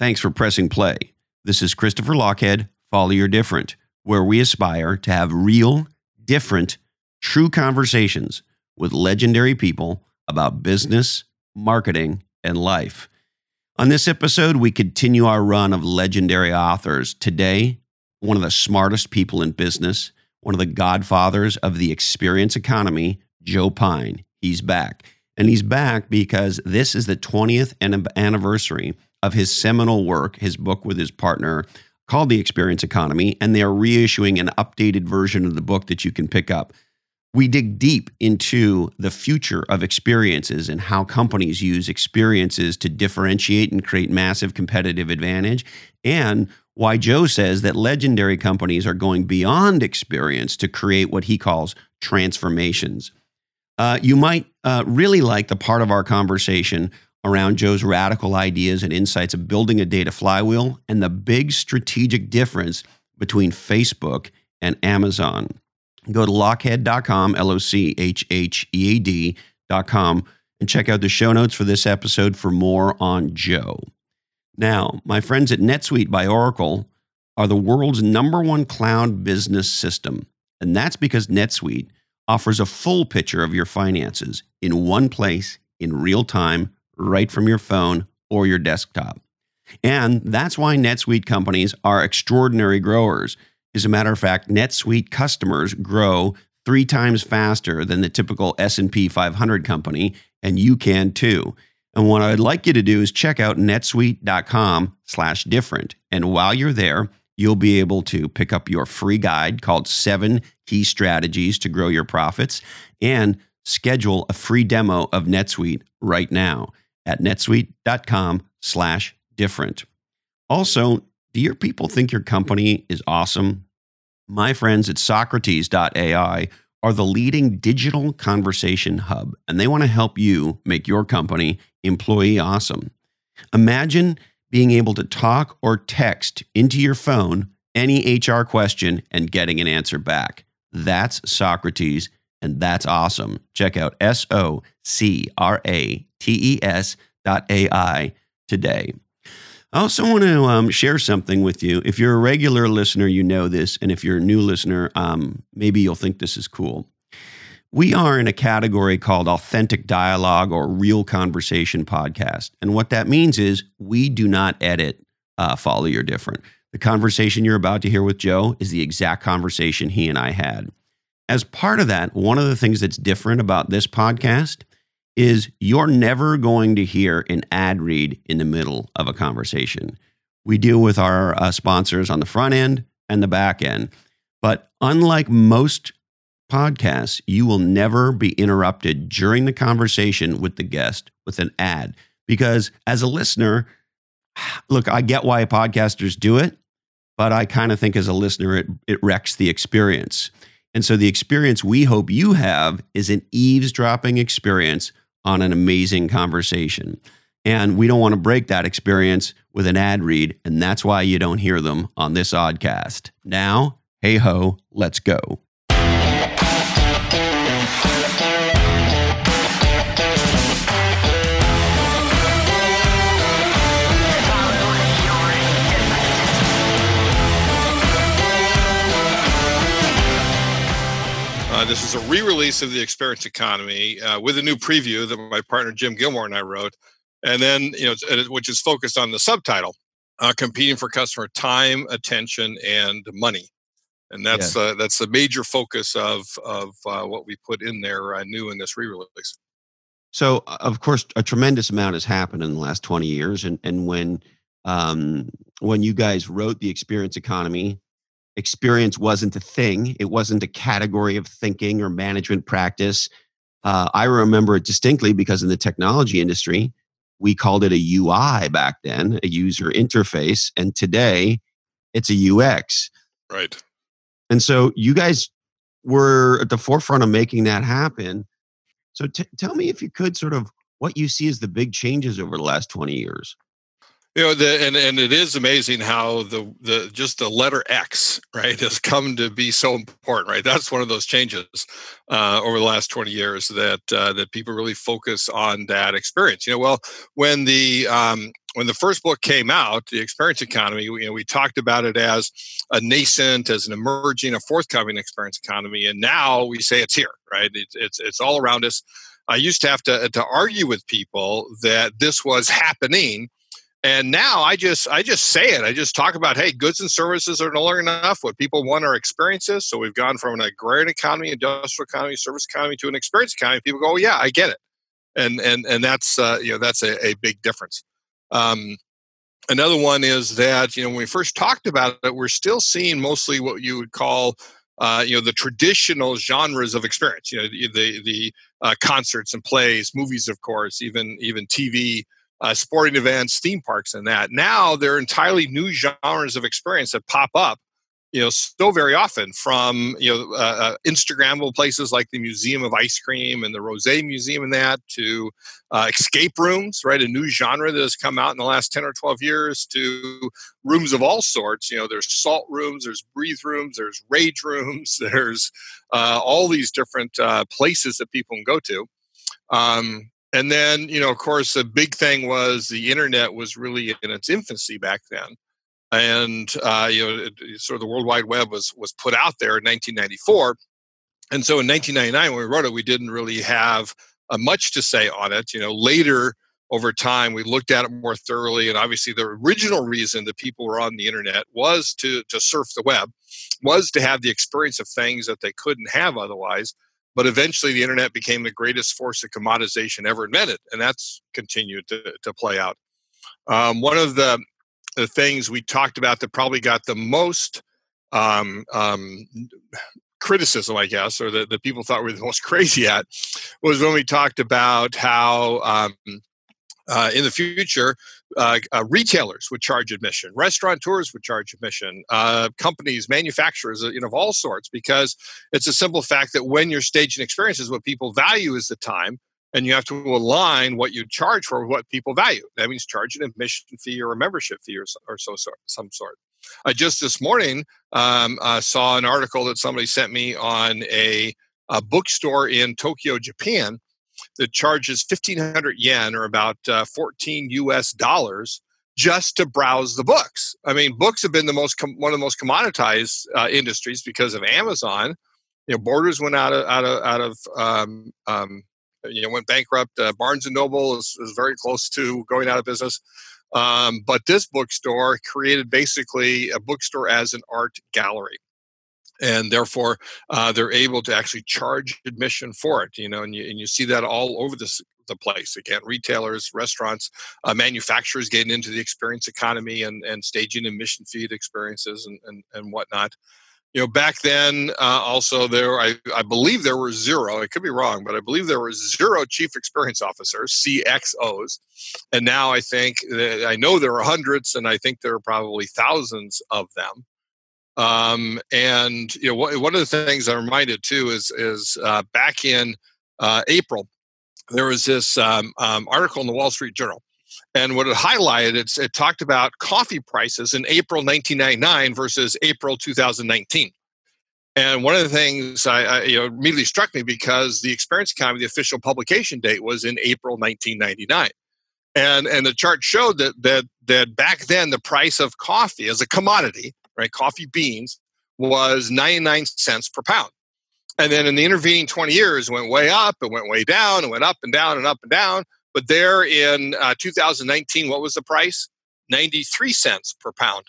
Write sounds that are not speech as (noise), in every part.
Thanks for pressing play. This is Christopher Lochhead, Follow Your Different, where we aspire to have real, different, true conversations with legendary people about business, marketing, and life. On this episode, we continue our run of legendary authors. Today, one of the smartest people in business, one of the godfathers of the experience economy, Joe Pine. He's back. And he's back because this is the 20th anniversary of his seminal work, his book with his partner called The Experience Economy, and they are reissuing an updated version of the book that you can pick up. We dig deep into the future of experiences and how companies use experiences to differentiate and create massive competitive advantage, and why Joe says that legendary companies are going beyond experience to create what he calls transformations. Uh, you might uh, really like the part of our conversation around Joe's radical ideas and insights of building a data flywheel and the big strategic difference between Facebook and Amazon. Go to lochhead.com, L O C H H E A D.com, and check out the show notes for this episode for more on Joe. Now, my friends at NetSuite by Oracle are the world's number one cloud business system. And that's because NetSuite offers a full picture of your finances in one place in real time, right from your phone or your desktop. And that's why NetSuite companies are extraordinary growers. As a matter of fact, NetSuite customers grow three times faster than the typical S&P 500 company, and you can too. And what I'd like you to do is check out netsuite.com slash different. And while you're there, you'll be able to pick up your free guide called Seven Key Strategies to Grow Your Profits and schedule a free demo of NetSuite right now at netsuite.com slash different. Also, do your people think your company is awesome? My friends at Socrates.ai are the leading digital conversation hub, and they want to help you make your company employee awesome. Imagine being able to talk or text into your phone any HR question and getting an answer back. That's Socrates, and that's awesome. Check out S O C R A T S dot AI today. I also want to um, share something with you. If you're a regular listener, you know this. And if you're a new listener, um, maybe you'll think this is cool. We are in a category called authentic dialogue or real conversation podcast. And what that means is we do not edit uh, Follow Your Different. The conversation you're about to hear with Joe is the exact conversation he and I had. As part of that, one of the things that's different about this podcast is you're never going to hear an ad read in the middle of a conversation. We deal with our uh, sponsors on the front end and the back end. But unlike most podcasts, you will never be interrupted during the conversation with the guest with an ad. Because as a listener, (sighs) look, I get why podcasters do it, but I kind of think as a listener, it, it wrecks the experience. And so the experience we hope you have is an eavesdropping experience on an amazing conversation. And we don't want to break that experience with an ad read. And that's why you don't hear them on this oddcast. Now, hey ho, let's go. Uh, this is a re-release of the Experience Economy uh, with a new preview that my partner Jim Gilmore and I wrote, and then you know, which is focused on the subtitle, uh, "Competing for Customer Time, Attention, and Money," and that's yeah. Uh, that's the major focus of of uh, what we put in there uh, new in this re-release. So, of course, a tremendous amount has happened in the last twenty years, and and when um, when you guys wrote the Experience Economy, experience wasn't a thing. It wasn't a category of thinking or management practice. Uh, I remember it distinctly because in the technology industry, we called it a UI back then, a user interface, and today it's a UX. Right. And so you guys were at the forefront of making that happen. So t- tell me if you could sort of what you see as the big changes over the last 20 years you know the and, and it is amazing how the the just the letter x right has come to be so important right that's one of those changes uh, over the last 20 years that uh, that people really focus on that experience you know well when the um, when the first book came out, the experience economy, you know, we talked about it as a nascent, as an emerging, a forthcoming experience economy, and now we say it's here, right? It's it's, it's all around us. I used to have to to argue with people that this was happening, and now I just I just say it. I just talk about hey, goods and services are no longer enough. What people want are experiences. So we've gone from an agrarian economy, industrial economy, service economy to an experience economy. People go, oh, yeah, I get it, and and and that's uh, you know that's a, a big difference. Um, another one is that you know when we first talked about it, we're still seeing mostly what you would call uh, you know the traditional genres of experience. You know the the, uh, concerts and plays, movies, of course, even even TV. Uh, sporting events, theme parks, and that. Now there are entirely new genres of experience that pop up you know so very often from you know uh, uh, instagrammable places like the museum of ice cream and the rose museum and that to uh, escape rooms right? A new genre that has come out in the last 10 or 12 years to rooms of all sorts. You know there's salt rooms there's breathe rooms there's rage rooms (laughs) there's uh, all these different uh, places that people can go to. Um, and then you know of course the big thing was the internet was really in its infancy back then and uh, you know, sort of the World Wide Web was was put out there in 1994, and so in 1999 when we wrote it, we didn't really have uh, much to say on it. You know, later over time we looked at it more thoroughly, and obviously the original reason that people were on the internet was to to surf the web, was to have the experience of things that they couldn't have otherwise. But eventually, the internet became the greatest force of commoditization ever invented, and that's continued to, to play out. Um, one of the the things we talked about that probably got the most um, um, criticism, I guess, or that the people thought we were the most (laughs) crazy at, was when we talked about how um, uh, in the future uh, uh, retailers would charge admission, restaurateurs would charge admission, uh, companies, manufacturers, uh, you know, of all sorts, because it's a simple fact that when you're staging experiences, what people value is the time and you have to align what you charge for with what people value. That means charge an admission fee or a membership fee or, or so, so some sort. I just this morning um, uh, saw an article that somebody sent me on a, a bookstore in Tokyo, Japan, that charges 1,500 yen or about uh, 14 US dollars just to browse the books. I mean, books have been the most com- one of the most commoditized uh, industries because of Amazon. You know, Borders went out of out of out of um, um, you know went bankrupt. Uh, Barnes and Noble is, is, very close to going out of business. Um, but this bookstore created basically a bookstore as an art gallery and therefore uh, they're able to actually charge admission for it you know and you, and you see that all over this the place. Again retailers restaurants uh, manufacturers getting into the experience economy and, and staging admission feed experiences and, and, and whatnot. You know back then uh, also there I, I believe there were zero i could be wrong but i believe there were zero chief experience officers cxos and now i think i know there are hundreds and i think there are probably thousands of them um, and you know one of the things i'm reminded too is is uh, back in uh, april there was this um, um, article in the wall street journal and what it highlighted, it's, it talked about coffee prices in April 1999 versus April 2019. And one of the things I, I, you know immediately struck me because the Experience Economy, the official publication date was in April 1999, and and the chart showed that that that back then the price of coffee as a commodity, right, coffee beans, was 99 cents per pound. And then in the intervening 20 years, it went way up, it went way down, it went up and down and up and down but there in uh, 2019, what was the price? 93 cents per pound.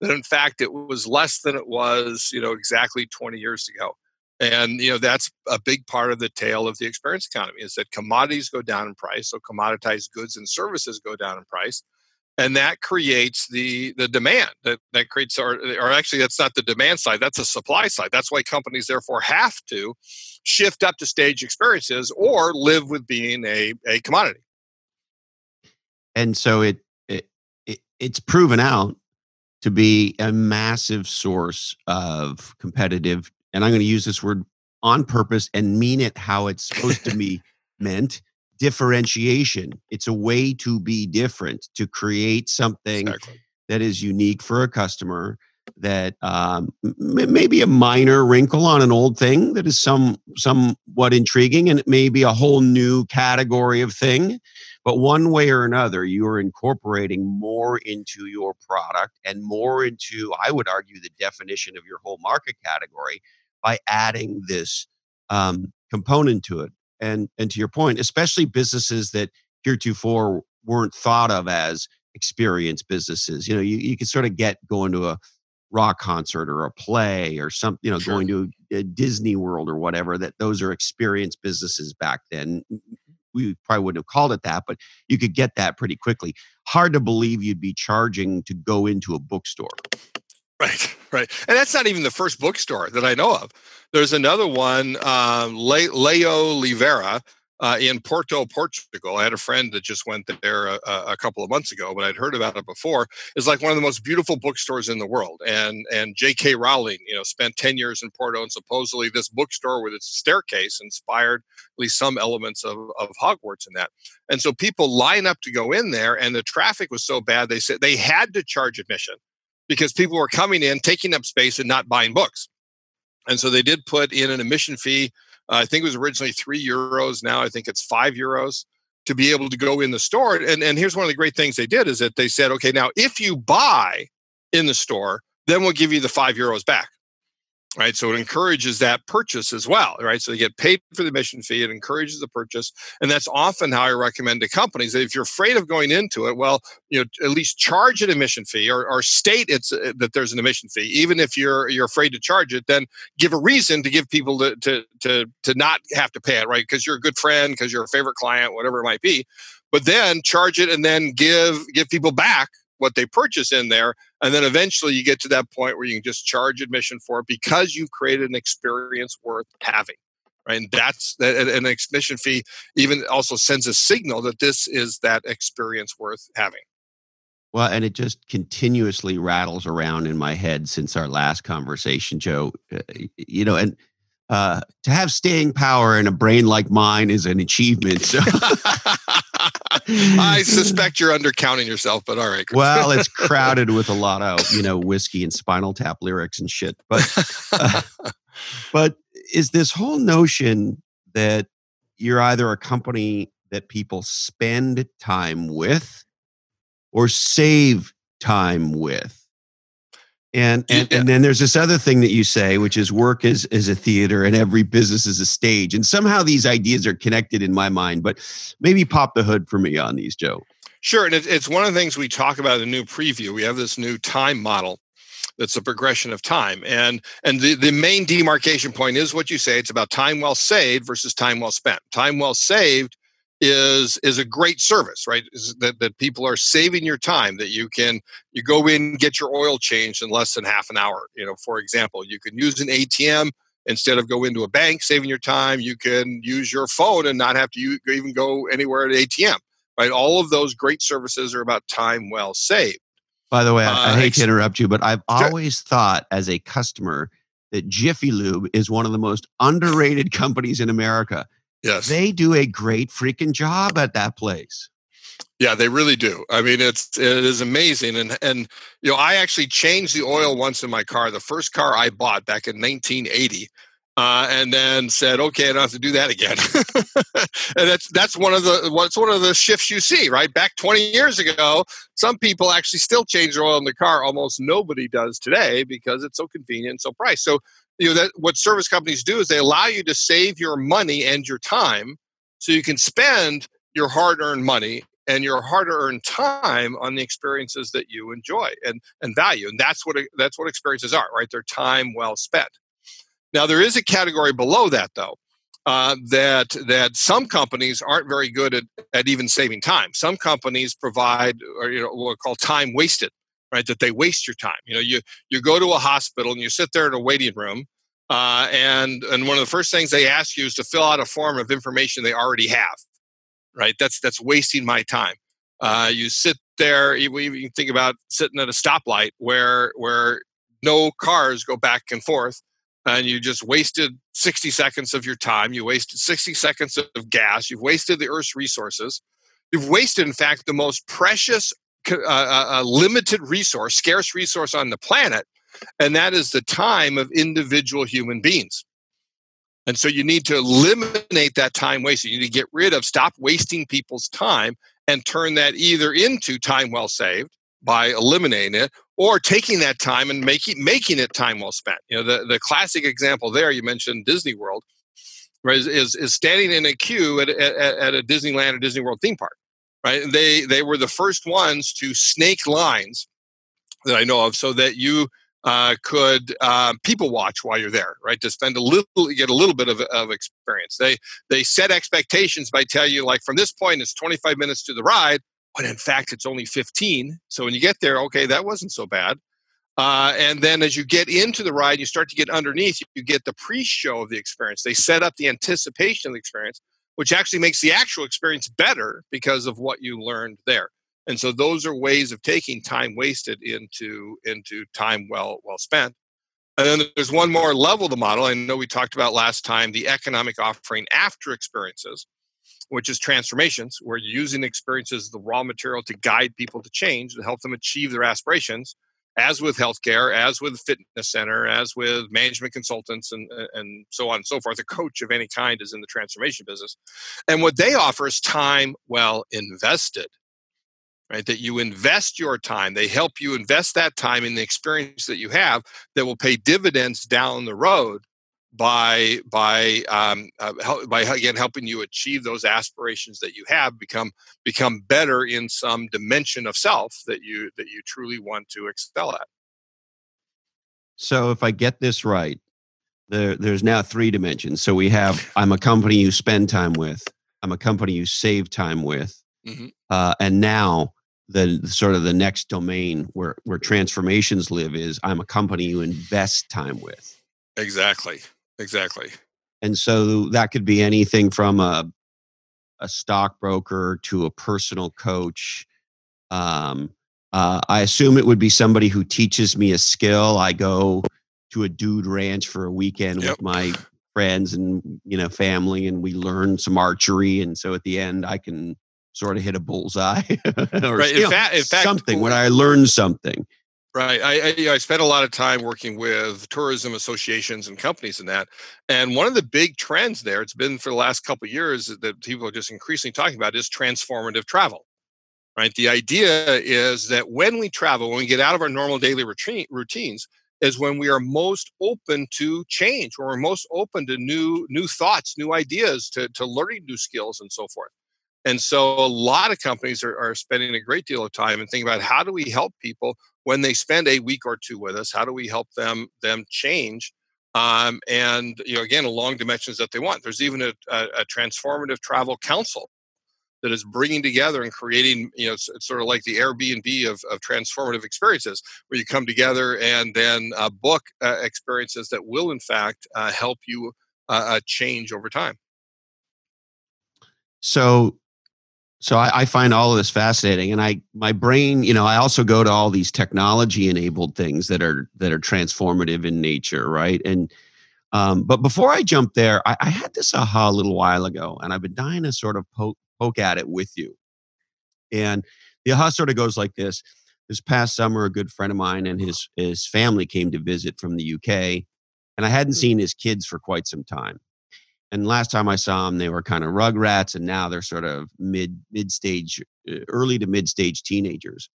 And in fact, it was less than it was, you know, exactly 20 years ago. And you know that's a big part of the tale of the experience economy is that commodities go down in price, so commoditized goods and services go down in price, and that creates the the demand that that creates or, or actually that's not the demand side that's the supply side. That's why companies therefore have to shift up to stage experiences or live with being a, a commodity. And so it, it, it it's proven out to be a massive source of competitive and i'm going to use this word on purpose and mean it how it's supposed to be (laughs) meant differentiation it's a way to be different to create something exactly. that is unique for a customer that um, maybe a minor wrinkle on an old thing that is some somewhat intriguing, and it may be a whole new category of thing. But one way or another, you are incorporating more into your product and more into, I would argue, the definition of your whole market category by adding this um, component to it. And and to your point, especially businesses that heretofore weren't thought of as experience businesses. You know, you, you can sort of get going to a rock concert or a play or some, you know, sure. going to a Disney World or whatever. That those are experience businesses back then. We probably wouldn't have called it that, but you could get that pretty quickly. Hard to believe you'd be charging to go into a bookstore. Right, (laughs) right. And that's not even the first bookstore that I know of. There's another one, Le- Leo Livera, uh, in Porto, Portugal. I had a friend that just went there a, a, couple of months ago, but I'd heard about it before. It's like one of the most beautiful bookstores in the world. And and J.K. Rowling, you know, spent ten years in Porto, and supposedly this bookstore with its staircase inspired at least some elements of, of Hogwarts in that. And so people line up to go in there, and the traffic was so bad they said they had to charge admission because people were coming in, taking up space, and not buying books. And so they did put in an admission fee uh, I think it was originally three euros. Now I think it's five euros to be able to go in the store. And, and here's one of the great things they did is that they said, okay, now if you buy in the store, then we'll give you the five euros back right? So it encourages that purchase as well right? So they get paid for the admission fee it encourages the purchase and that's often how i recommend to companies that if you're afraid of going into it well you know at least charge an admission fee or, or state it's uh, that there's an admission fee. Even if you're you're afraid to charge it then give a reason to give people to to to, to not have to pay it right? Because you're a good friend because you're a favorite client whatever it might be but then charge it and then give give people back what they purchase in there. And then eventually you get to that point where you can just charge admission for it because you've created an experience worth having. Right. And that's an admission fee even also sends a signal that this is that experience worth having. Well, and it just continuously rattles around in my head since our last conversation, Joe. Uh, you know, and uh, to have staying power in a brain like mine is an achievement. So. (laughs) I suspect you're undercounting yourself, but all right. well, it's crowded with a lot of you know whiskey and Spinal Tap lyrics and shit. But uh, (laughs) but is this whole notion that you're either a company that people spend time with or save time with? And and, yeah. and then there's this other thing that you say, which is work is is a theater and every business is a stage. And somehow these ideas are connected in my mind. But maybe pop the hood for me on these, Joe. Sure, and it's one of the things we talk about in the new preview. We have this new time model that's a progression of time and and the, the main demarcation point is what you say it's about time well saved versus time well spent time well saved is is a great service right? Is that, that people are saving your time that you can you go in get your oil changed in less than half an hour you know for example. You can use an atm instead of go into a bank saving your time. You can use your phone and not have to use, even go anywhere at atm right? All of those great services are about time well saved. By the way uh, I hate to interrupt you but i've always thought as a customer that jiffy lube is one of the most underrated (laughs) companies in america Yes. They do a great freaking job at that place. Yeah, they really do. I mean, it's it is amazing, and and you know, I actually changed the oil once in my car. The first car I bought back in 1980, uh, and then said, "Okay, I don't have to do that again." (laughs) and that's that's one of the what's one of the shifts you see, right? Back 20 years ago, some people actually still change their oil in the car. Almost nobody does today because it's so convenient, so priced. So you know that what service companies do is they allow you to save your money and your time so you can spend your hard-earned money and your hard-earned time on the experiences that you enjoy and, and value and that's what that's what experiences are right they're time well spent now there is a category below that though uh, that that some companies aren't very good at, at even saving time some companies provide or you know what we call time wasted right? That they waste your time. You know, you you go to a hospital and you sit there in a waiting room, uh, and and one of the first things they ask you is to fill out a form of information they already have, right? That's that's wasting my time. Uh, you sit there. You, you think about sitting at a stoplight where where no cars go back and forth, and you just wasted 60 seconds of your time. You wasted 60 seconds of gas. You've wasted the Earth's resources. You've wasted, in fact, the most precious a, a limited resource, scarce resource on the planet, and that is the time of individual human beings. And so you need to eliminate that time wasted. You need to get rid of, stop wasting people's time and turn that either into time well saved by eliminating it or taking that time and making making it time well spent. You know, the, the classic example there you mentioned Disney World, right, is, is, standing in a queue at, at, at a Disneyland or Disney World theme park. Right. They they were the first ones to snake lines that I know of so that you uh, could uh, people watch while you're there, right? To spend a little, get a little bit of, of experience. They they set expectations by tell you like from this point it's 25 minutes to the ride, when in fact it's only 15. So when you get there, okay, that wasn't so bad. Uh, and then as you get into the ride, you start to get underneath. You get the pre-show of the experience. They set up the anticipation of the experience, which actually makes the actual experience better because of what you learned there and so those are ways of taking time wasted into into time well well spent. And then there's one more level of the model i know we talked about last time the economic offering after experiences which is transformations. Where you're using experiences as the raw material to guide people to change to help them achieve their aspirations as with healthcare as with fitness center as with management consultants and, and so on and so forth. A coach of any kind is in the transformation business. And what they offer is time well invested right? That you invest your time. They help you invest that time in the experience that you have that will pay dividends down the road by by um, uh, help, by again helping you achieve those aspirations that you have become become better in some dimension of self that you that you truly want to excel at. So if I get this right, there there's now three dimensions. So we have I'm a company you spend time with, I'm a company you save time with, mm-hmm. uh, and now the sort of the next domain where where transformations live is I'm a company you invest time with. Exactly. Exactly. And so that could be anything from a a stockbroker to a personal coach. Um, uh, I assume it would be somebody who teaches me a skill. I go to a dude ranch for a weekend yep. with my friends and you know family, and we learn some archery. And so at the end, I can sort of hit a bullseye (laughs) or right. in, fact, in fact, something when I learned something. Right. I, I, I spent a lot of time working with tourism associations and companies in that. And one of the big trends there, it's been for the last couple of years that people are just increasingly talking about is transformative travel. Right. The idea is that when we travel, when we get out of our normal daily routine, routines, is when we are most open to change, when we're most open to new new thoughts, new ideas, to, to learning new skills and so forth. And so a lot of companies are, are spending a great deal of time and thinking about how do we help people when they spend a week or two with us? How do we help them them change? Um, and you know, again, along dimensions that they want. There's even a, a, a transformative travel council that is bringing together and creating, you know, it's, it's, sort of like the Airbnb of, of transformative experiences, where you come together and then uh, book uh, experiences that will, in fact, uh, help you uh, uh, change over time. So so I, I, find all of this fascinating. And i my brain you know i also go to all these technology enabled things that are that are transformative in nature right? And um, but before i jump there I, I, had this aha a little while ago and i've been dying to sort of poke, poke at it with you. And the aha sort of goes like this. This past summer a good friend of mine and his his family came to visit from the uk and i hadn't seen his kids for quite some time and last time I saw them, they were kind of rugrats, and now they're sort of mid mid stage, uh, early to mid stage teenagers.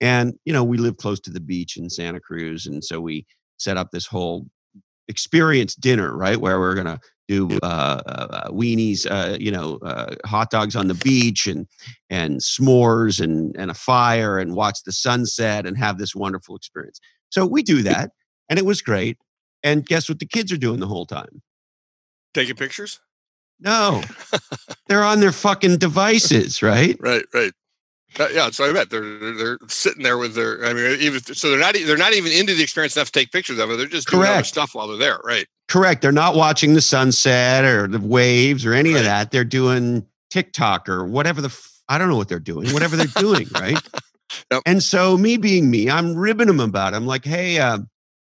And you know, we live close to the beach in Santa Cruz, and so we set up this whole experience dinner, right, where we're gonna do uh, uh, weenies, uh, you know, uh, hot dogs on the beach, and and s'mores, and and a fire, and watch the sunset, and have this wonderful experience. So we do that, and it was great. And guess what the kids are doing the whole time? Taking pictures? No, (laughs) they're on their fucking devices, right? Right, right. Uh, yeah, so I bet they're, they're, they're sitting there with their. I mean, even so, they're not they're not even into the experience enough to take pictures of it. They're just doing Correct. other stuff while they're there, right? Correct. They're not watching the sunset or the waves or any right. of that. They're doing TikTok or whatever the I don't know what they're doing. Whatever they're doing, right? (laughs) Yep. And so, me being me, I'm ribbing them about. It. I'm like, hey, uh,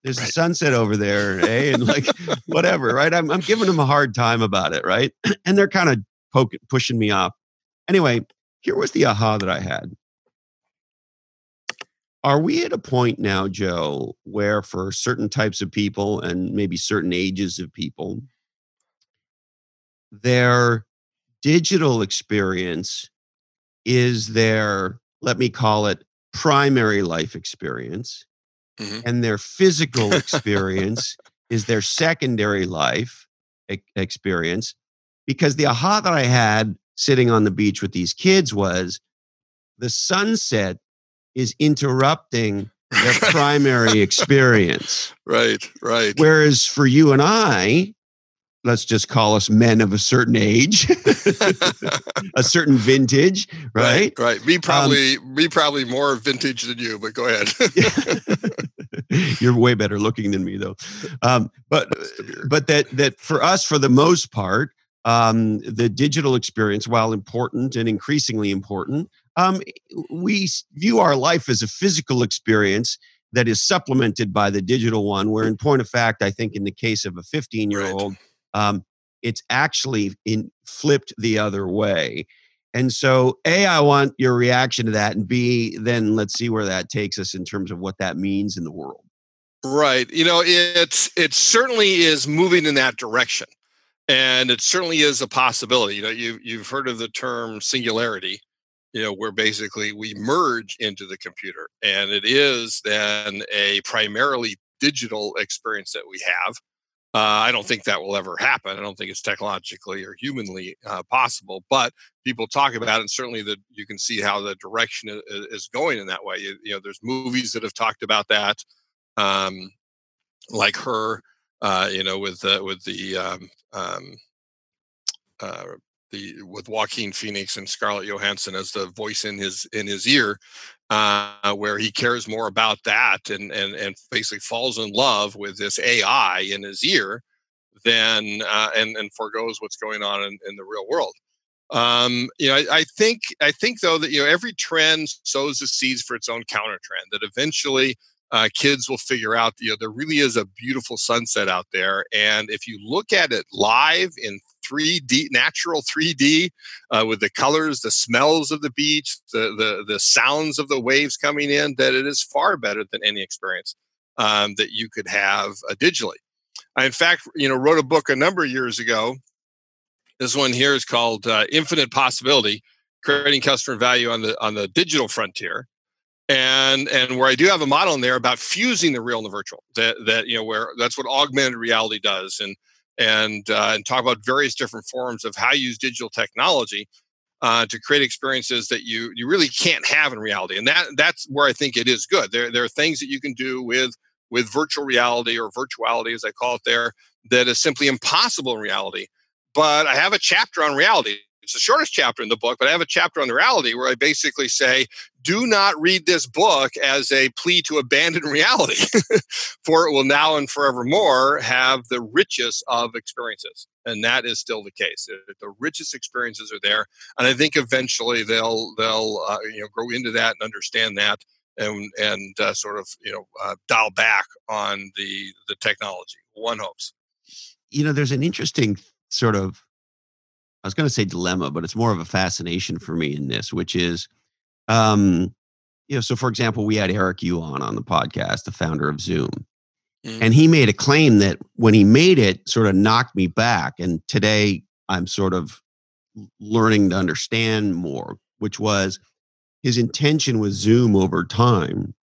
there's right. a sunset over there, eh? And like (laughs) whatever, right? I'm I'm giving them a hard time about it, right? (clears throat) And they're kind of poking, pushing me off. Anyway, here was the aha that I had. are we at a point now, Joe, where for certain types of people and maybe certain ages of people, their digital experience is their, let me call it, primary life experience, Mhm. and their physical experience is their secondary life e- experience. Because the aha that I had sitting on the beach with these kids was the sunset is interrupting their (laughs) primary experience. right, right. Whereas for you and I, let's just call us men of a certain age, (laughs) a certain vintage, right? Um, Right. Me probably me probably more vintage than you, but go ahead. (laughs) You're way better looking than me, though. Um, but (laughs) That's the beard. but that that for us, for the most part, um, the digital experience, while important and increasingly important, um, we view our life as a physical experience that is supplemented by the digital one. Where, in point of fact, I think in the case of a 15 year old, um, it's actually in flipped the other way. And so, A, I want your reaction to that, and B, then let's see where that takes us in terms of what that means in the world. Right. You know, it's it certainly is moving in that direction. And it certainly is a possibility. You know, you you've heard of the term singularity, you know, where basically we merge into the computer. And it is then a primarily digital experience that we have. Uh, I don't think that will ever happen. I don't think it's technologically or humanly uh, possible, but people talk about it. And certainly that you can see how the direction is going in that way. You, you know, there's movies that have talked about that um, like her, uh, you know, with uh, with the um, um, uh, the with Joaquin Phoenix and Scarlett Johansson as the voice in his in his ear, uh, where he cares more about that and and and basically falls in love with this AI in his ear than uh, and and foregoes what's going on in, in the real world. Um, you know, I, I think I think though that you know every trend sows the seeds for its own counter trend. That eventually uh, kids will figure out you know there really is a beautiful sunset out there, and if you look at it live in 3D, natural 3D, uh, with the colors, the smells of the beach, the the the sounds of the waves coming in, that it is far better than any experience um, that you could have uh, digitally. I, in fact, you know, wrote a book a number of years ago this one here is called uh, Infinite Possibility: Creating Customer Value on the on the Digital Frontier. And and where I do have a model in there about fusing the real and the virtual. That that you know where that's what augmented reality does, and and uh, and talk about various different forms of how you use digital technology uh, to create experiences that you you really can't have in reality. And that that's where I think it is good. There there are things that you can do with with virtual reality or virtuality, as I call it, there that is simply impossible in reality but I have a chapter on reality. It's the shortest chapter in the book, but I have a chapter on reality where I basically say, do not read this book as a plea to abandon (laughs) reality, for it will now and forevermore have the richest of experiences. And that is still the case. The- richest experiences are there, and I think eventually they'll they'll uh, you know grow into that and understand that, and and uh, sort of you know uh, dial back on the the technology. One hopes. You know, there's an interesting sort of, I was going to say dilemma, but it's more of a fascination for me in this, which is, um, you know, so for example, we had Eric Yuan on on the podcast, the founder of Zoom. And he made a claim that when he made it, sort of knocked me back. And today I'm sort of learning to understand more, which was his intention with Zoom over time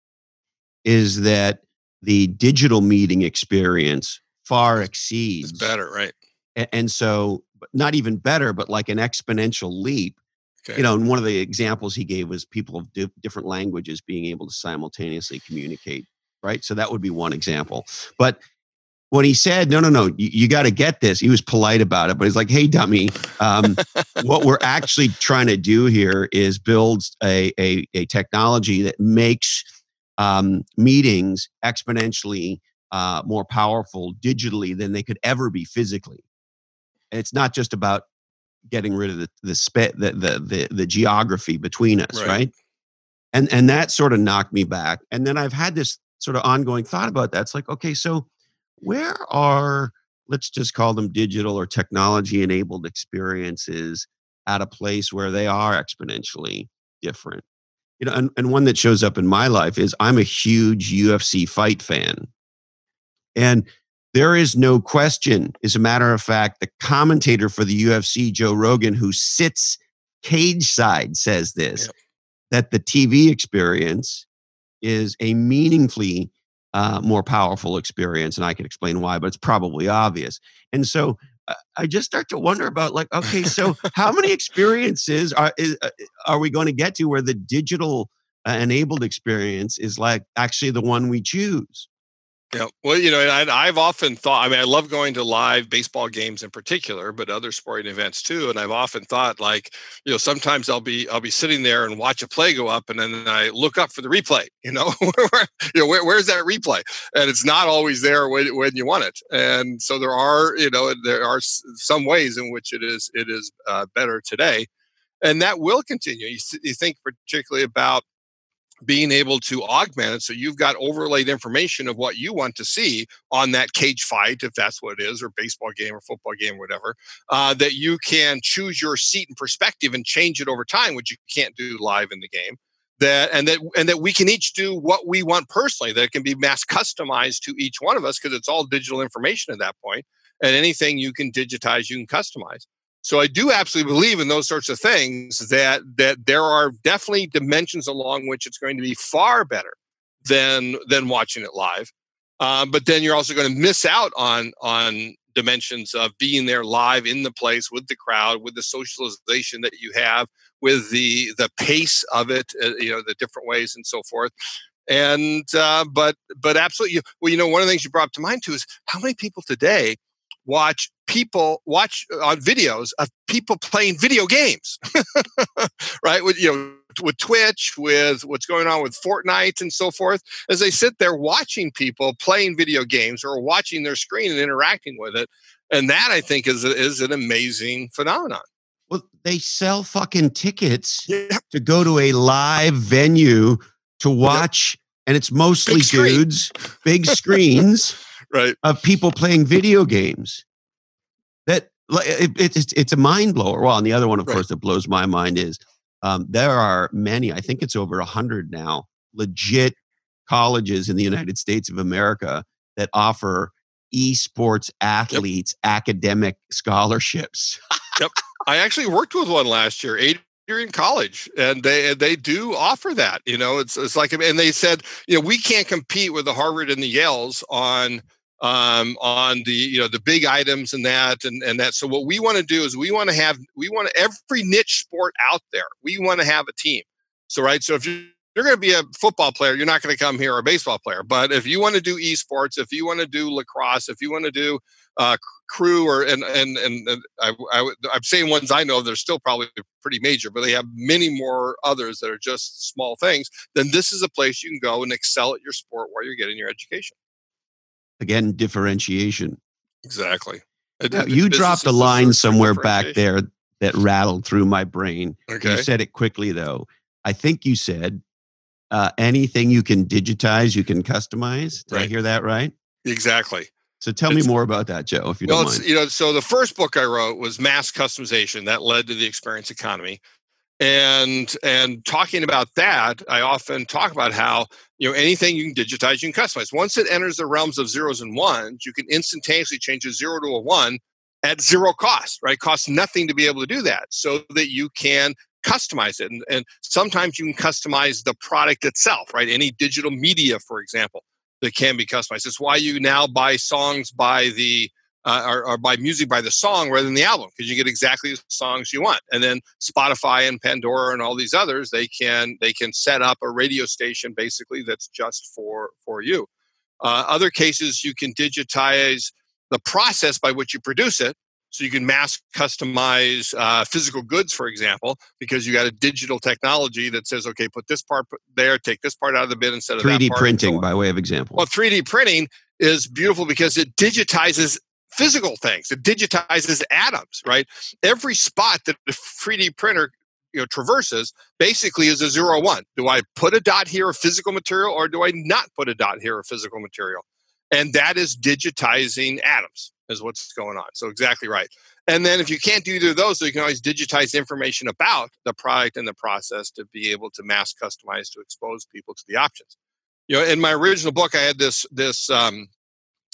is that the digital meeting experience far exceeds It's better, right? and so not even better but like an exponential leap Okay. you know and one of the examples he gave was people of di- different languages being able to simultaneously communicate right so that would be one example but when he said no no no you, you got to get this he was polite about it but he's like hey dummy um, what we're actually trying to do here is build a, a, a technology that makes um, meetings exponentially uh, more powerful digitally than they could ever be physically. It's not just about getting rid of the the spe- the, the the the geography between us, Right. right? And and that sort of knocked me back. And then I've had this sort of ongoing thought about that. It's like, okay, so where are let's just call them digital or technology enabled experiences at a place where they are exponentially different? you know, and, and one that shows up in my life is I'm a huge UFC fight fan. And there is no question. As a matter of fact, the commentator for the UFC, Joe Rogan, who sits cage side, says this yep. that the TV experience is a meaningfully uh, more powerful experience. And I can explain why, but it's probably obvious. And so uh, I just start to wonder about like, okay, so how many (laughs) experiences are, is, uh, are we going to get to where the digital uh, enabled experience is like actually the one we choose? Yeah, well, you know, and I, have often thought. I mean, I love going to live baseball games in particular, but other sporting events too. And I've often thought, like, you know, sometimes I'll be I'll be sitting there and watch a play go up, and then I look up for the replay. You know, (laughs) you know, where, where's that replay? And it's not always there when, when you want it. And so there are, you know, there are some ways in which it is it is uh, better today, and that will continue. You, you think particularly about being able to augment it so you've got overlaid information of what you want to see on that cage fight if that's what it is or baseball game or football game or whatever uh, that you can choose your seat and perspective and change it over time which you can't do live in the game that and that and that we can each do what we want personally that can be mass customized to each one of us because it's all digital information at that point and anything you can digitize you can customize so I do absolutely believe in those sorts of things that that there are definitely dimensions along which it's going to be far better than than watching it live. Um, but then you're also going to miss out on on dimensions of being there live in the place with the crowd, with the socialization that you have, with the the pace of it, uh, you know, the different ways and so forth. And uh, but but absolutely, well, you know, one of the things you brought up to mind too is how many people today watch people watch uh, on videos of people playing video games (laughs) right? With you know with twitch with what's going on with fortnite and so forth as they sit there watching people playing video games or watching their screen and interacting with it and that i think is is an amazing phenomenon. Well they sell fucking tickets yeah. to go to a live venue to watch and it's mostly big dudes big screens (laughs) right. of people playing video games that it, it's it's a mind blower well and the other one of right. course that blows my mind is um, there are many i think it's over a 100 now legit colleges in the united states of america that offer esports athletes yep. academic scholarships yep (laughs) i actually worked with one last year Adrian College, and they they do offer that. You know, it's it's like, and they said, you know, we can't compete with the Harvard and the Yales on um, on the you know the big items and that and, and that. So what we want to do is we want to have we want every niche sport out there we want to have a team. So right so if you're, you're going to be a football player you're not going to come here or a baseball player. But if you want to do esports if you want to do lacrosse if you want to do uh, crew or and and and, and I, I, i'm saying ones i know they're still probably pretty major but they have many more others that are just small things then this is a place you can go and excel at your sport while you're getting your education Again, differentiation. Exactly. Now, you dropped a line somewhere back there that rattled through my brain. Okay. You said it quickly, though. I think you said uh, anything you can digitize, you can customize. Did right. I hear that right? Exactly. So tell it's, me more about that, Joe, if you well, don't mind. You know, so the first book I wrote was mass customization that led to the experience economy and and talking about that i often talk about how you know anything you can digitize you can customize. Once it enters the realms of zeros and ones you can instantaneously change a zero to a one at zero cost right? It costs nothing to be able to do that so that you can customize it. And, and sometimes you can customize the product itself right? Any digital media for example that can be customized. It's why you now buy songs by the uh, or, or, by music by the song rather than the album because you get exactly the songs you want. And then spotify and pandora and all these others they can they can set up a radio station basically that's just for for you. Uh, other cases you can digitize the process by which you produce it. So you can mass customize uh, physical goods for example because you got a digital technology that says okay put this part there take this part out of the bin instead of 3d printing by way of example. Well 3d printing is beautiful because it digitizes physical things. It digitizes atoms, right? Every spot that the 3D printer you know traverses basically is a zero one. Do I put a dot here of physical material or do I not put a dot here of physical material? and that is digitizing atoms is what's going on so exactly right and then if you can't do either of those so you can always digitize information about the product and the process to be able to mass customize to expose people to the options you know in my original book i had this this um,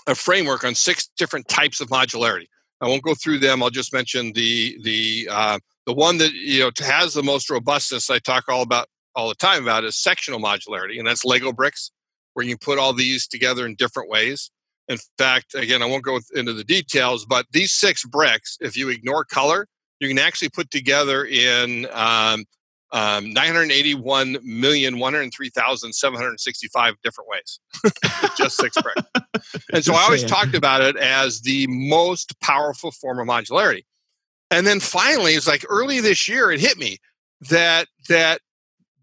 a framework on six different types of modularity. I won't go through them. I'll just mention the the uh, the one that you know has the most robustness i talk all about all the time about is sectional modularity and that's lego bricks where you put all these together in different ways. In fact again i won't go into the details but these six bricks if you ignore color you can actually put together in um, um, 981,103,765 different ways. (laughs) Just six bricks. (laughs) and so I always talked about it as the most powerful form of modularity. And then finally, it's like early this year, it hit me that that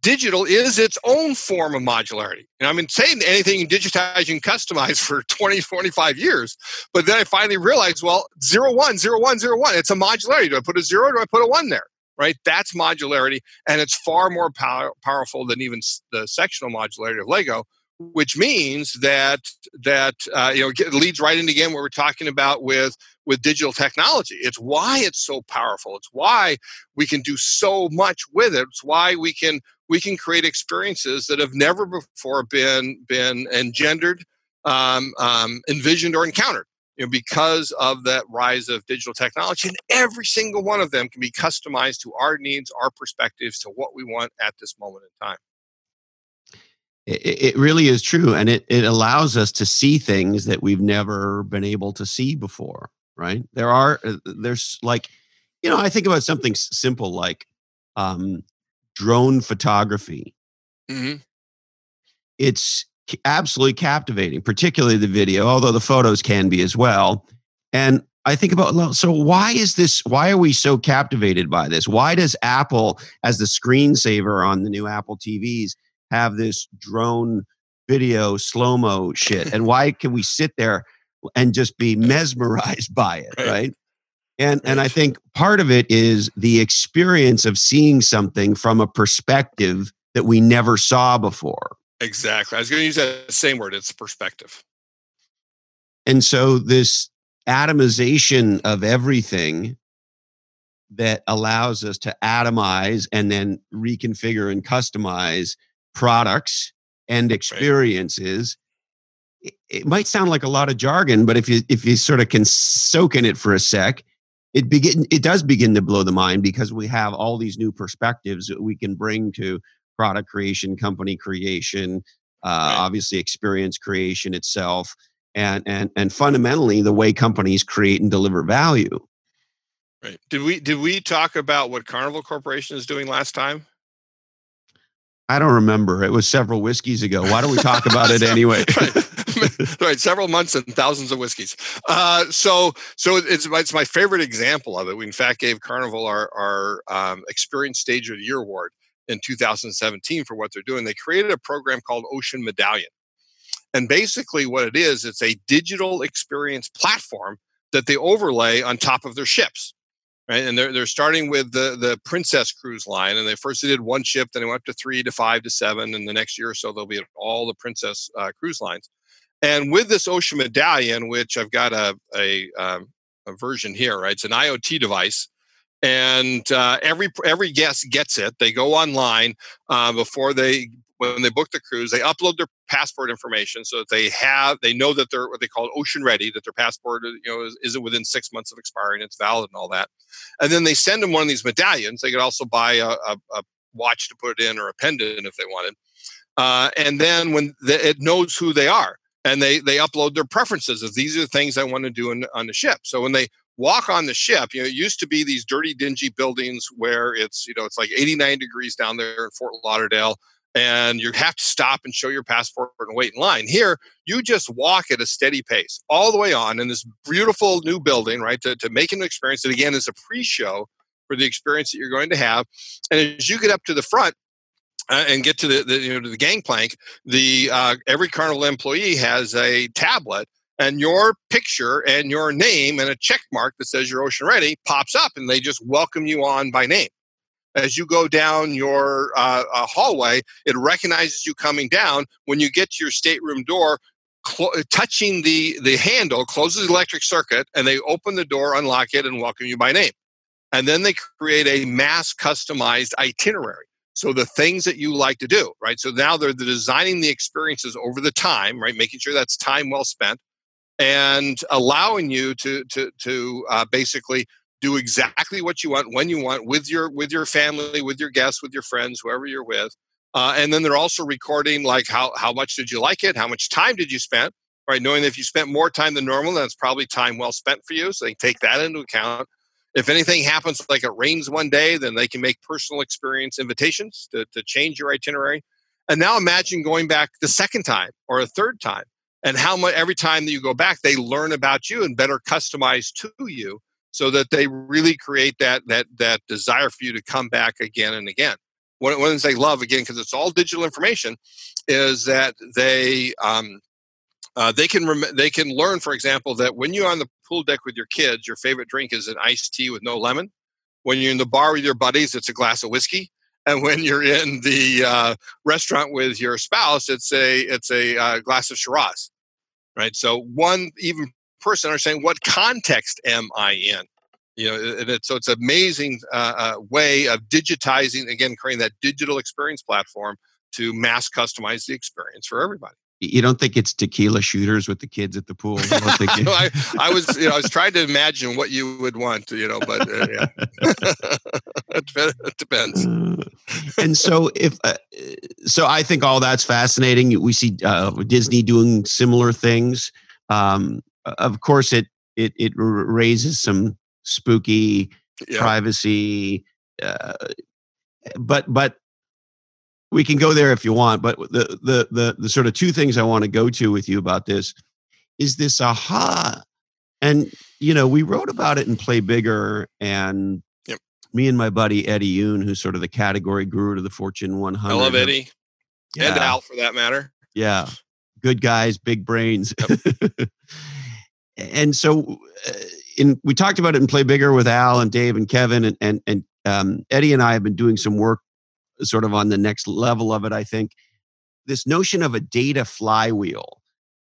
digital is its own form of modularity. And I've been saying anything you digitize, can customize for (laughs) 20, 25 years. But then I finally realized, well, zero, one, zero, one, zero, one. It's a modularity. Do I put a zero? do I put a one there? Right? That's modularity. And it's far more power, powerful than even the sectional modularity of Lego which means that that uh, you know leads right into again what we're talking about with with digital technology. It's why it's so powerful. It's why we can do so much with it. It's why we can we can create experiences that have never before been been engendered, um, um, envisioned, or encountered. You know, because of that rise of digital technology, and every single one of them can be customized to our needs, our perspectives, to what we want at this moment in time. It, really is true and it, it allows us to see things that we've never been able to see before right? There are uh, there's like you know i think about something simple like um, drone photography. Mm-hmm. it's absolutely captivating particularly the video although the photos can be as well and i think about so why is this why are we so captivated by this why does apple as the screensaver on the new apple tvs have this drone video slow mo shit? and why can we sit there and just be mesmerized by it, right? right? And and I think part of it is the experience of seeing something from a perspective that we never saw before. Exactly. I was going to use that same word. It's perspective. And so this atomization of everything that allows us to atomize and then reconfigure and customize products and experiences. Right. It, it might sound like a lot of jargon, but if you if you sort of can soak in it for a sec, it begin it does begin to blow the mind because we have all these new perspectives that we can bring to product creation, company creation, uh, right. obviously experience creation itself, and and and fundamentally the way companies create and deliver value. Right. Did we did we talk about what Carnival Corporation is doing last time? I don't remember. It was several whiskeys ago. Why don't we talk about it (laughs) anyway? right. (laughs) (laughs) right. several months and thousands of whiskeys. Uh, so, so it's it's my favorite example of it. We in fact gave Carnival our our um, Experience Stage of the Year award in 2017 for what they're doing. They created a program called Ocean Medallion, and basically what it is, it's a digital experience platform that they overlay on top of their ships right? And they're they're starting with the the Princess Cruise Line, and they first did one ship, then they went up to three to five to seven, and the next year or so they'll be at all the Princess uh, cruise lines. And with this Ocean Medallion, which I've got a a, um, a version here, right? It's an IoT device. And uh, every every guest gets it. They go online uh, before they when they book the cruise, they upload their passport information so that they have they know that they're what they call ocean ready, that their passport you know is, isn't within six months of expiring, it's valid and all that. And then they send them one of these medallions. They could also buy a, a, a watch to put it in or a pendant if they wanted. Uh, and then when the, it knows who they are, and they they upload their preferences of these are the things I want to do on the ship. So when they walk on the ship, you know, it used to be these dirty, dingy buildings where it's you know it's like 89 degrees down there in Fort Lauderdale and you have to stop and show your passport and wait in line. Here, you just walk at a steady pace all the way on in this beautiful new building, right? To, to make an experience that again is a pre-show for the experience that you're going to have. And as you get up to the front, uh, and get to the, the, you know to the gangplank, the uh, every Carnival employee has a tablet, and your picture and your name and a check mark that says you're ocean ready pops up, and they just welcome you on by name as you go down your uh, uh, hallway, it recognizes you coming down. When you get to your stateroom door, clo- touching the the handle closes the electric circuit, and they open the door, unlock it, and welcome you by name. And then they create a mass customized itinerary. So the things that you like to do, right? So now they're designing the experiences over the time, right? Making sure that's time well spent, and allowing you to to to uh, basically do exactly what you want when you want with your with your family, with your guests, with your friends, whoever you're with. Uh, and then they're also recording like how how much did you like it, how much time did you spend, right? Knowing that if you spent more time than normal, then it's probably time well spent for you. So they take that into account. If anything happens, like it rains one day, then they can make personal experience invitations to, to change your itinerary. And now imagine going back the second time or a third time, and how much every time that you go back, they learn about you and better customize to you, so that they really create that that that desire for you to come back again and again. One, of the things they love again because it's all digital information is that they um, uh, they can rem- they can learn, for example, that when you're on the pool deck with your kids, your favorite drink is an iced tea with no lemon. When you're in the bar with your buddies, it's a glass of whiskey. And when you're in the uh, restaurant with your spouse, it's a it's a uh, glass of Shiraz, right? So one even person are saying, what context am I in? You know, and it's, so it's amazing uh, uh, way of digitizing again, creating that digital experience platform to mass customize the experience for everybody you don't think it's tequila shooters with the kids at the pool? I, (laughs) no, I, I, was, you know, I was trying to imagine what you would want, you know, but uh, yeah, (laughs) it depends. Uh, and so, if uh, so, I think all that's fascinating. We see uh, Disney doing similar things. Um, of course, it it it raises some spooky yeah. privacy, uh, but but we can go there if you want but the, the the the sort of two things i want to go to with you about this is this aha and you know we wrote about it in play bigger and yep. me and my buddy eddie yoon who's sort of the category guru to the fortune 100 i love eddie yeah. and al for that matter yeah good guys big brains yep. (laughs) and so uh, in we talked about it in play bigger with al and dave and kevin and and, and um, eddie and i have been doing some work sort of on the next level of it, I think. This notion of a data flywheel